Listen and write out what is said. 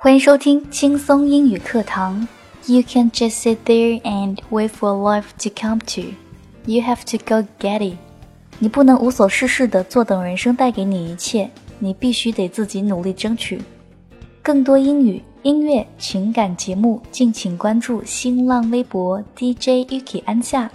欢迎收听轻松英语课堂。You can just sit there and wait for life to come to. You have to go get it. 你不能无所事事的坐等人生带给你一切，你必须得自己努力争取。更多英语、音乐、情感节目，敬请关注新浪微博 DJ Yuki 安夏。